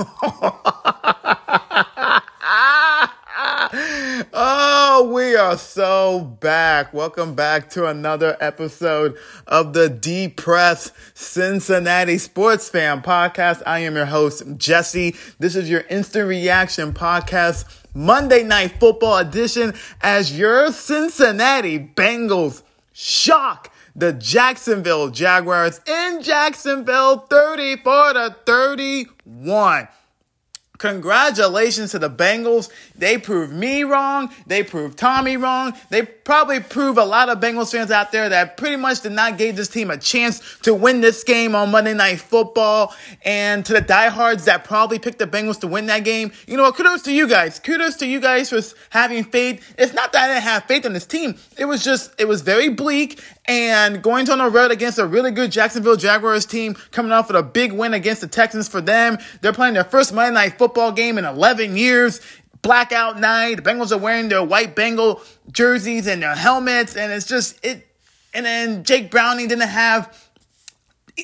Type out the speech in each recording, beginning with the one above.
oh, we are so back. Welcome back to another episode of the Depressed Cincinnati Sports Fan Podcast. I am your host, Jesse. This is your instant reaction podcast, Monday Night Football edition, as your Cincinnati Bengals shock the Jacksonville Jaguars in Jacksonville 34 to 31. Congratulations to the Bengals. They proved me wrong. They proved Tommy wrong. They probably prove a lot of Bengals fans out there that pretty much did not give this team a chance to win this game on Monday Night Football. And to the diehards that probably picked the Bengals to win that game, you know what? Kudos to you guys. Kudos to you guys for having faith. It's not that I didn't have faith in this team. It was just, it was very bleak. And going to on the road against a really good Jacksonville Jaguars team, coming off with a big win against the Texans for them. They're playing their first Monday Night Football game in 11 years blackout night. The Bengals are wearing their white Bengal jerseys and their helmets, and it's just it. And then Jake Browning didn't have.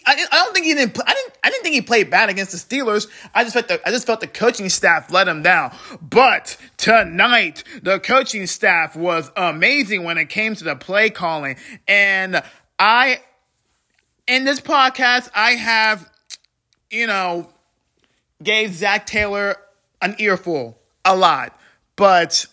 I, I don't think he didn't. I didn't. Think he played bad against the Steelers. I just felt the. I just felt the coaching staff let him down. But tonight, the coaching staff was amazing when it came to the play calling. And I, in this podcast, I have, you know, gave Zac Taylor an earful a lot, but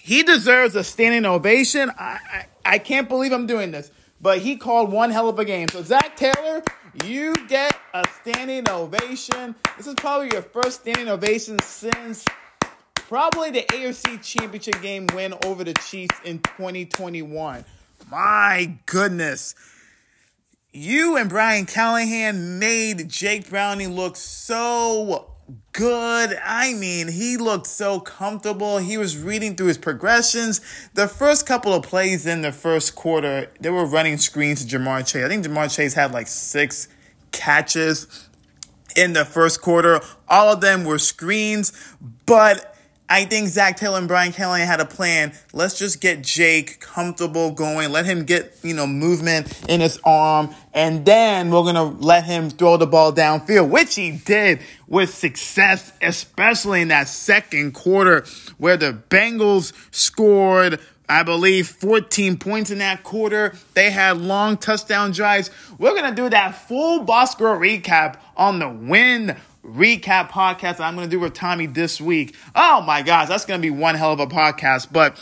he deserves a standing ovation. I, I, I can't believe I'm doing this, but he called one hell of a game. So, Zac Taylor, you get a standing ovation. This is probably your first standing ovation since probably the AFC Championship game win over the Chiefs in 2021. My goodness. You and Brian Callahan made Jake Browning look so good. I mean, he looked so comfortable. He was reading through his progressions. The first couple of plays in the first quarter, they were running screens to Ja'Marr Chase. I think Ja'Marr Chase had like six catches in the first quarter. All of them were screens, but I think Zac Taylor and Brian Callahan had a plan. Let's just get Jake comfortable going. Let him get, you know, movement in his arm. And then we're going to let him throw the ball downfield, which he did with success, especially in that second quarter where the Bengals scored I believe 14 points in that quarter. They had long touchdown drives. We're going to do that full score recap on the win recap podcast I'm going to do with Tommy this week. Oh my gosh, that's going to be one hell of a podcast, but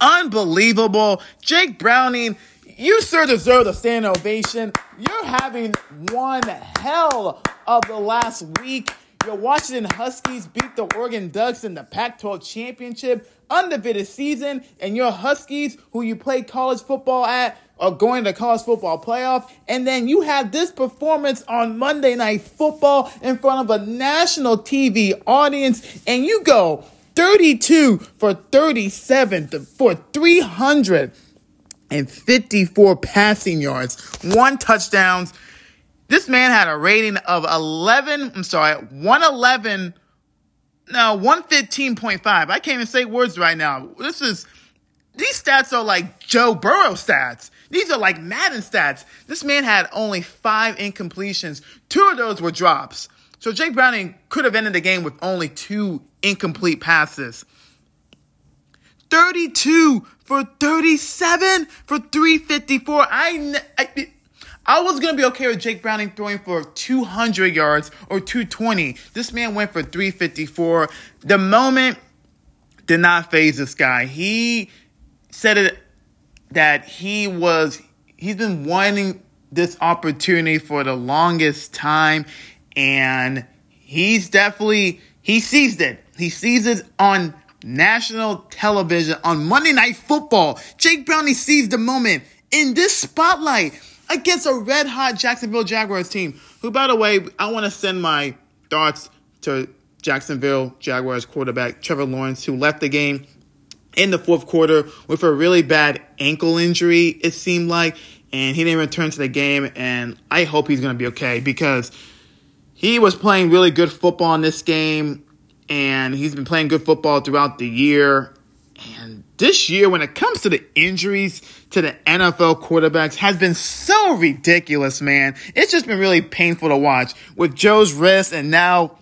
unbelievable. Jake Browning, you sir deserve a standing ovation. You're having one hell of the last week. Your Washington Huskies beat the Oregon Ducks in the Pac 12 championship, undefeated season, and your Huskies, who you play college football at, are going to college football playoff. And then you have this performance on Monday Night Football in front of a national TV audience, and you go 32 for 37 for 354 passing yards, one touchdowns this man had a rating of 11, I'm sorry, 111, no, 115.5. I can't even say words right now. This is, these stats are like Joe Burrow stats. These are like Madden stats. This man had only five incompletions. Two of those were drops. So Jake Browning could have ended the game with only two incomplete passes. 32 for 37 for 354. I, I I was going to be okay with Jake Browning throwing for 200 yards or 220. This man went for 354. The moment did not phase this guy. He said it that he was, he's been wanting this opportunity for the longest time. And he's definitely, he seized it. He sees it on national television on Monday Night Football. Jake Browning seized the moment in this spotlight against a red hot Jacksonville Jaguars team. Who, by the way, I want to send my thoughts to Jacksonville Jaguars quarterback Trevor Lawrence, who left the game in the fourth quarter with a really bad ankle injury, it seemed like, and he didn't return to the game. And I hope he's going to be okay because he was playing really good football in this game, and he's been playing good football throughout the year. And this year, when it comes to the injuries to the NFL quarterbacks, has been so ridiculous, man. It's just been really painful to watch with Joe's wrist and now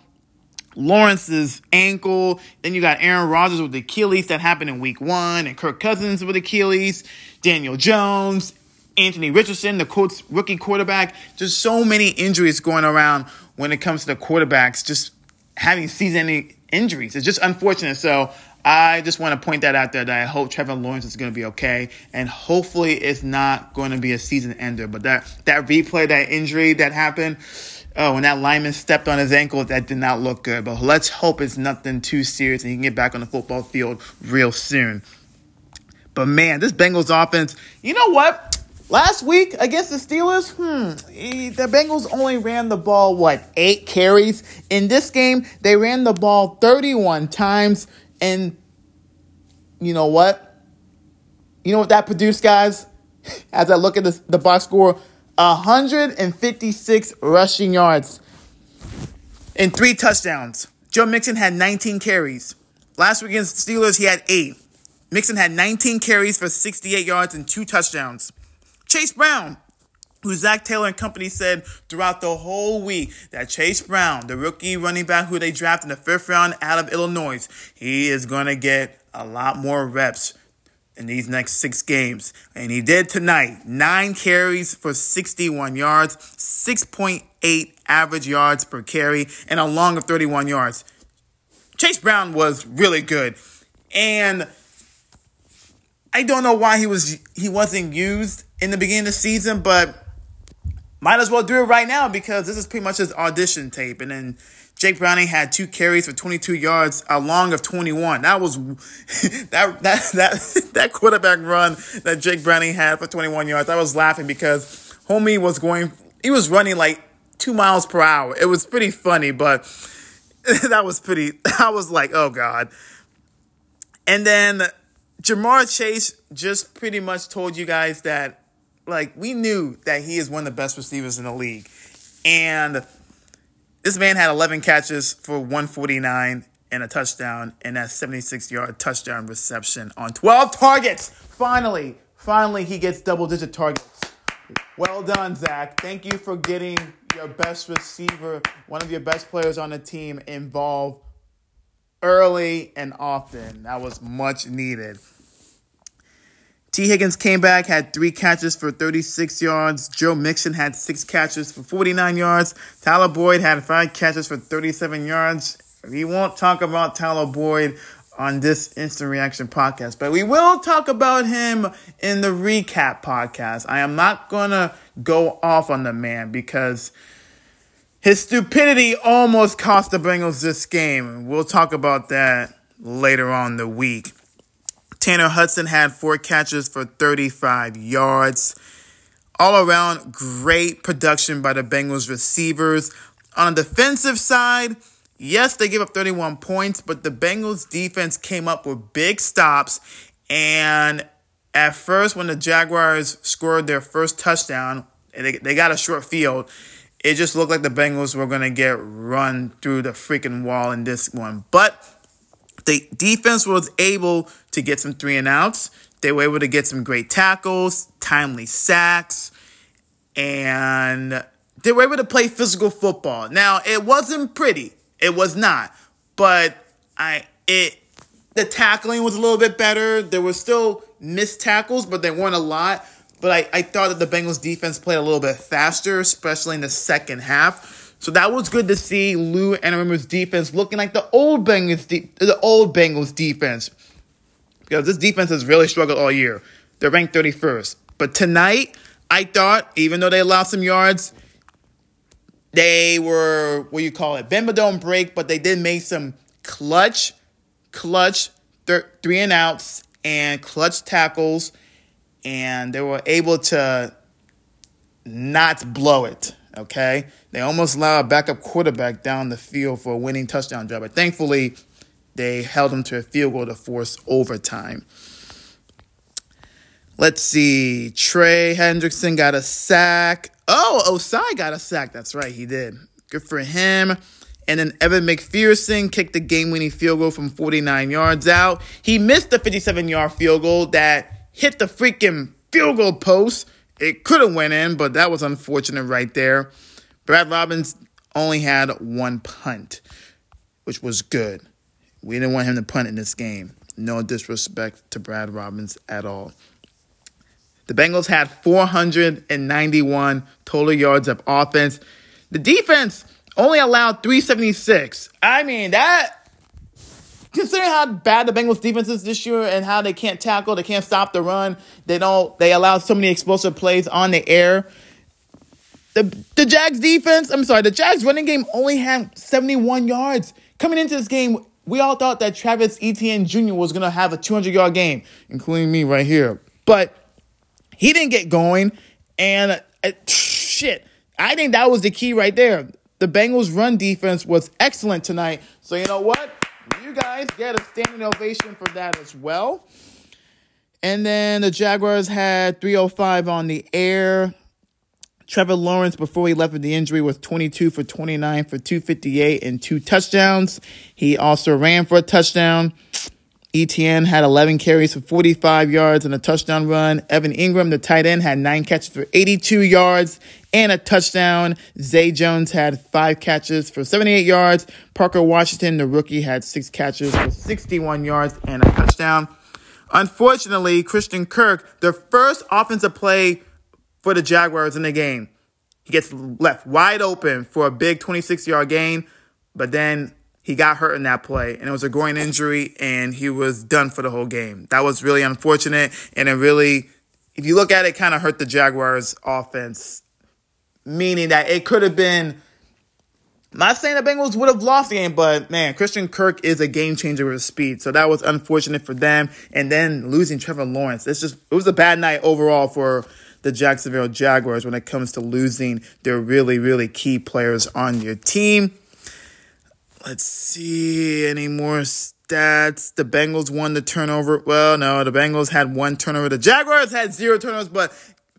Lawrence's ankle. Then you got Aaron Rodgers with the Achilles that happened in week one, and Kirk Cousins with Achilles, Daniel Jones, Anthony Richardson, the Colts rookie quarterback. Just so many injuries going around when it comes to the quarterbacks, just having season injuries. It's just unfortunate. So I just want to point that out there that I hope Trevor Lawrence is going to be okay, and hopefully it's not going to be a season ender. But that that replay, that injury that happened, oh, when that lineman stepped on his ankle, that did not look good. But let's hope it's nothing too serious and he can get back on the football field real soon. But man, this Bengals offense, you know what? Last week against the Steelers, hmm, the Bengals only ran the ball, what, eight carries? In this game, they ran the ball 31 times. And you know what? You know what that produced, guys? As I look at the, box score, 156 rushing yards and three touchdowns. Joe Mixon had 19 carries. Last week against the Steelers, he had eight. Mixon had 19 carries for 68 yards and two touchdowns. Chase Brown, who Zac Taylor and company said throughout the whole week that Chase Brown, the rookie running back who they drafted in the fifth round out of Illinois, he is going to get a lot more reps in these next six games. And he did tonight. Nine carries for 61 yards, 6.8 average yards per carry, and a long of 31 yards. Chase Brown was really good. And I don't know why he was he wasn't used in the beginning of the season, but might as well do it right now because this is pretty much his audition tape. And then Jake Browning had two carries for 22 yards, a long of 21. That was that that that that quarterback run that Jake Browning had for 21 yards. I was laughing because homie was going he was running like two miles per hour. It was pretty funny, but that was pretty. I was like, oh god. And then Ja'Marr Chase just pretty much told you guys that, like, we knew that he is one of the best receivers in the league. And this man had 11 catches for 149 and a touchdown, and that 76 yard touchdown reception on 12 targets. Finally, finally, he gets double digit targets. Well done, Zac. Thank you for getting your best receiver, one of your best players on the team, involved early and often. That was much needed. Tee Higgins came back, had three catches for 36 yards. Joe Mixon had six catches for 49 yards. Tyler Boyd had five catches for 37 yards. We won't talk about Tyler Boyd on this instant reaction podcast, but we will talk about him in the recap podcast. I am not going to go off on the man because his stupidity almost cost the Bengals this game. We'll talk about that later on the week. Tanner Hudson had four catches for 35 yards. All around, great production by the Bengals receivers. On the defensive side, yes, they gave up 31 points, but the Bengals defense came up with big stops. And at first, when the Jaguars scored their first touchdown, they, they got a short field. It just looked like the Bengals were going to get run through the freaking wall in this one. But the defense was able to get some three and outs. They were able to get some great tackles, timely sacks, and they were able to play physical football. Now, it wasn't pretty. It was not. But I it the tackling was a little bit better. There were still missed tackles, but they weren't a lot. But I, I thought that the Bengals defense played a little bit faster, especially in the second half. So that was good to see Lou Anarumo's defense looking like the old Bengals, de- the old Bengals defense, because this defense has really struggled all year. They're ranked 31st, but tonight I thought, even though they lost some yards, they were what you call it, bend but don't break, but they did make some clutch, clutch th- three and outs and clutch tackles, and they were able to not blow it. Okay, they almost allowed a backup quarterback down the field for a winning touchdown drive, but thankfully they held him to a field goal to force overtime. Let's see. Trey Hendrickson got a sack. Oh, Ossai got a sack. That's right, he did. Good for him. And then Evan McPherson kicked the game winning field goal from 49 yards out. He missed the 57 yard field goal that hit the freaking field goal post. It could have went in, but that was unfortunate right there. Brad Robbins only had one punt. which was good. We didn't want him to punt in this game. No disrespect to Brad Robbins at all. The Bengals had 491 total yards of offense. The defense only allowed 376. I mean, that considering how bad the Bengals defense is this year and how they can't tackle, they can't stop the run, they don't they allow so many explosive plays on the air. The the Jags defense, I'm sorry, the Jags running game only had 71 yards. Coming into this game, we all thought that Travis Etienne Jr. was gonna have a 200 yard game, including me right here. But he didn't get going, and uh, shit, I think that was the key right there. The Bengals' run defense was excellent tonight. So you know what? You guys get a standing ovation for that as well. And then the Jaguars had 305 on the air. Trevor Lawrence, before he left with the injury, was 22 for 29 for 258 and two touchdowns. He also ran for a touchdown. Etienne had 11 carries for 45 yards and a touchdown run. Evan Engram, the tight end, had nine catches for 82 yards and a touchdown. Zay Jones had five catches for 78 yards. Parker Washington, the rookie, had six catches for 61 yards and a touchdown. Unfortunately, Christian Kirk, the first offensive play for the Jaguars in the game, he gets left wide open for a big 26 yard gain, but then he got hurt in that play, and it was a groin injury, and he was done for the whole game. That was really unfortunate, and it really, if you look at it, kind of hurt the Jaguars' offense, meaning that it could have been. Not saying the Bengals would have lost the game, but man, Christian Kirk is a game changer with speed. So that was unfortunate for them. And then losing Trevor Lawrence. It's just it was a bad night overall for the Jacksonville Jaguars when it comes to losing their really, really key players on your team. Let's see any more stats. The Bengals won the turnover. Well, no, the Bengals had one turnover. The Jaguars had zero turnovers, but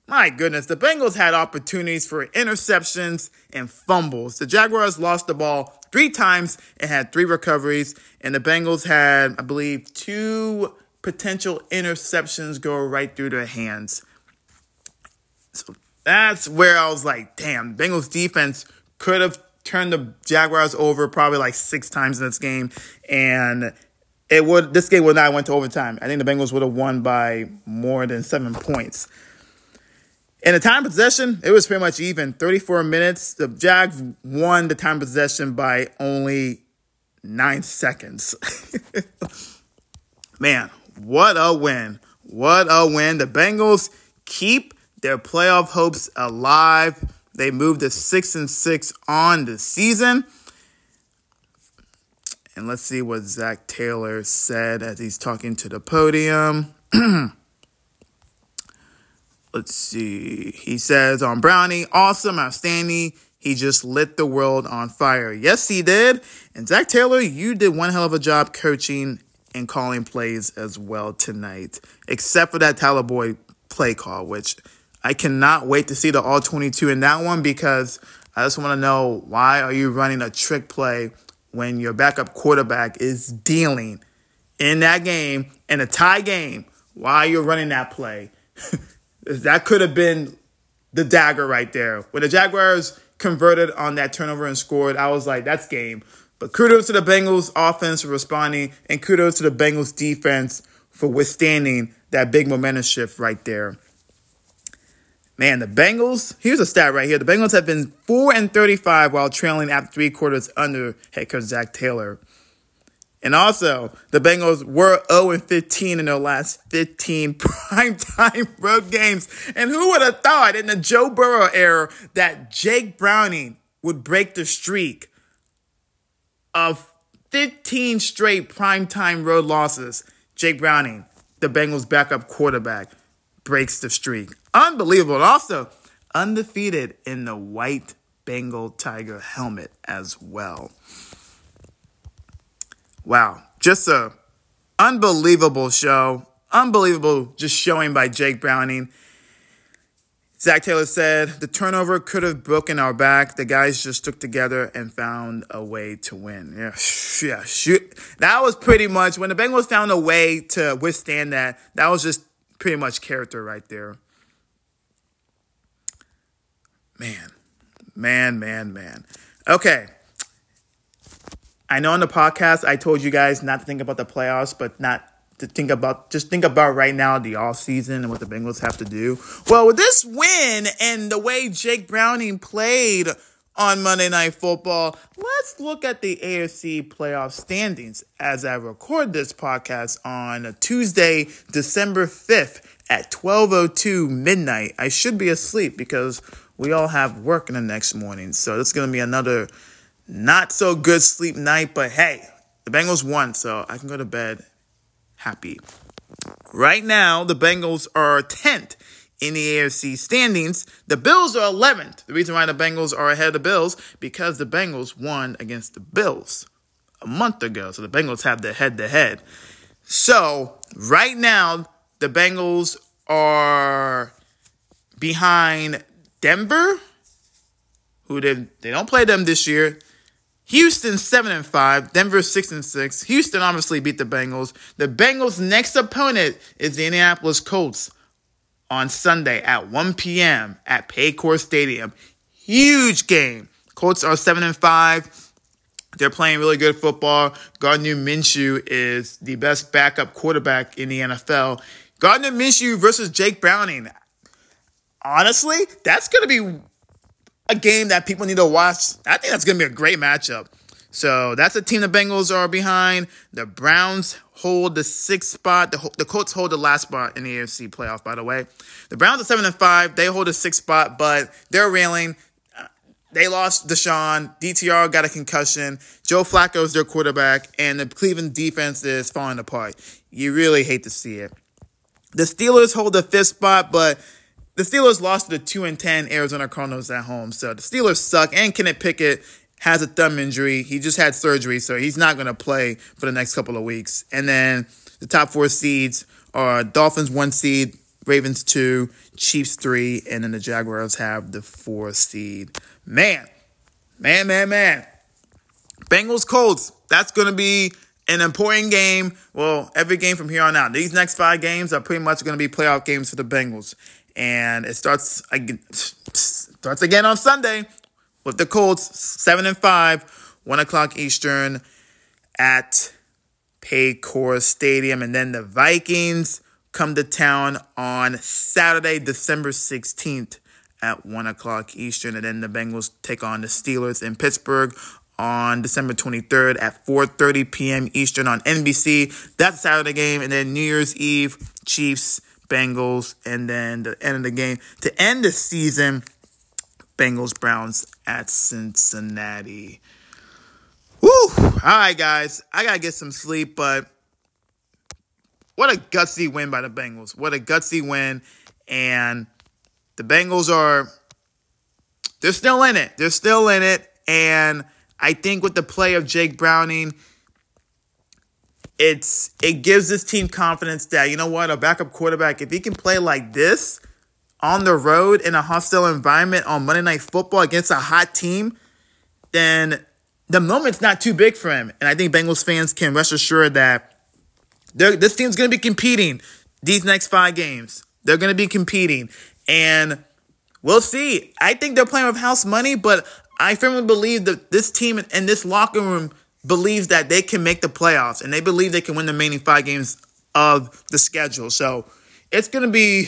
my goodness, the Bengals had opportunities for interceptions and fumbles. The Jaguars lost the ball three times and had three recoveries, and the Bengals had, I believe, two potential interceptions go right through their hands. So that's where I was like, damn, Bengals defense could have turned the Jaguars over probably like six times in this game, and it would this game would not went to overtime. I think the Bengals would have won by more than seven points. In the time possession, it was pretty much even. 34 minutes. The Jags won the time possession by only nine seconds. Man, what a win. What a win. The Bengals keep their playoff hopes alive. They moved to six and six on the season. And let's see what Zac Taylor said as he's talking to the podium. let's see. He says on Brownie, awesome, outstanding. He just lit the world on fire. Yes, he did. And Zac Taylor, you did one hell of a job coaching and calling plays as well tonight, except for that Tyler play call, which I cannot wait to see the all 22 in that one because I just want to know why are you running a trick play when your backup quarterback is dealing in that game in a tie game? Why you're you running that play? that could have been the dagger right there. When the Jaguars converted on that turnover and scored, I was like, that's game. But kudos to the Bengals offense for responding, and kudos to the Bengals defense for withstanding that big momentum shift right there. Man, the Bengals, here's a stat right here. The Bengals have been 4 and 35 while trailing after three quarters under head coach Zac Taylor. And also, the Bengals were 0 and 15 in their last 15 primetime road games. And who would have thought in the Joe Burrow era that Jake Browning would break the streak of 15 straight primetime road losses? Jake Browning, the Bengals backup quarterback breaks the streak. Unbelievable. Also undefeated in the white Bengal Tiger helmet as well. Wow. Just a unbelievable show. Unbelievable just showing by Jake Browning. Zac Taylor said the turnover could have broken our back. The guys just stuck together and found a way to win. Yeah, yeah, shoot. That was pretty much when the Bengals found a way to withstand that. That was just pretty much character right there. Man, man, man, man. Okay. I know on the podcast I told you guys not to think about the playoffs, but not to think about just think about right now the off season and what the Bengals have to do. Well, with this win and the way Jake Browning played on Monday Night Football, let's look at the AFC playoff standings as I record this podcast on Tuesday, December 5th at 12:02 midnight. I should be asleep because we all have work in the next morning. So it's going to be another not so good sleep night, but hey, the Bengals won, so I can go to bed happy. Right now, the Bengals are 10th in the AFC standings. The Bills are 11th. The reason why the Bengals are ahead of the Bills because the Bengals won against the Bills a month ago. So the Bengals have the head to head. So, right now, the Bengals are behind Denver, who they, they don't play them this year. Houston seven and five, Denver six and six. Houston obviously beat the Bengals. The Bengals' next opponent is the Indianapolis Colts on Sunday at 1 p.m. at Paycor Stadium. Huge game. Colts are seven and five. They're playing really good football. Gardner Minshew is the best backup quarterback in the NFL. Gardner Minshew versus Jake Browning. Honestly, that's going to be a game that people need to watch. I think that's going to be a great matchup. So that's the team the Bengals are behind. The Browns hold the sixth spot. The, the Colts hold the last spot in the AFC playoff, by the way. The Browns are seven and five. They hold the sixth spot, but they're railing. They lost Deshaun. DTR got a concussion. Joe Flacco is their quarterback, and the Cleveland defense is falling apart. You really hate to see it. The Steelers hold the fifth spot, but the Steelers lost to the 2 and 10 Arizona Cardinals at home. So the Steelers suck. And Kenneth Pickett has a thumb injury. He just had surgery, so he's not going to play for the next couple of weeks. And then the top four seeds are Dolphins one seed, Ravens two, Chiefs three, and then the Jaguars have the four seed. Man, man, man, man. Bengals Colts. That's going to be an important game. Well, every game from here on out. These next five games are pretty much going to be playoff games for the Bengals and it starts starts again on Sunday with the Colts seven and five, one o'clock Eastern at Paycor Stadium, and then the Vikings come to town on Saturday, December sixteenth at one o'clock Eastern, and then the Bengals take on the Steelers in Pittsburgh on December 23rd at 4:30 p.m. Eastern on NBC. That's Saturday game, and then New Year's Eve Chiefs Bengals, and then the end of the game to end the season. Bengals Browns at Cincinnati. Woo! All right, guys, I gotta get some sleep, but what a gutsy win by the Bengals. What a gutsy win, and the Bengals are they're still in it. They're still in it, and I think with the play of Jake Browning it's it gives this team confidence that you know what a backup quarterback if he can play like this on the road in a hostile environment on Monday Night Football against a hot team, then the moment's not too big for him. And I think Bengals fans can rest assured that this team's going to be competing these next five games. They're going to be competing, and we'll see. I think they're playing with house money, but I firmly believe that this team and this locker room believes that they can make the playoffs and they believe they can win the remaining five games of the schedule. So it's gonna be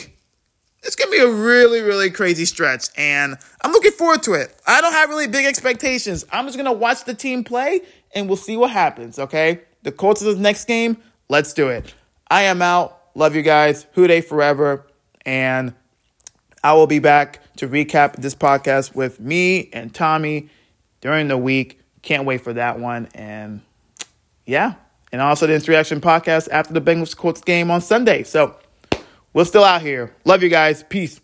it's gonna be a really, really crazy stretch. And I'm looking forward to it. I don't have really big expectations. I'm just gonna watch the team play and we'll see what happens. Okay. The Colts of the next game, let's do it. I am out. Love you guys. Who Dey forever. And I will be back to recap this podcast with me and Tommy during the week. Can't wait for that one. And yeah. And also the Instant Reaction podcast after the Bengals Colts game on Sunday. So we're still out here. Love you guys. Peace.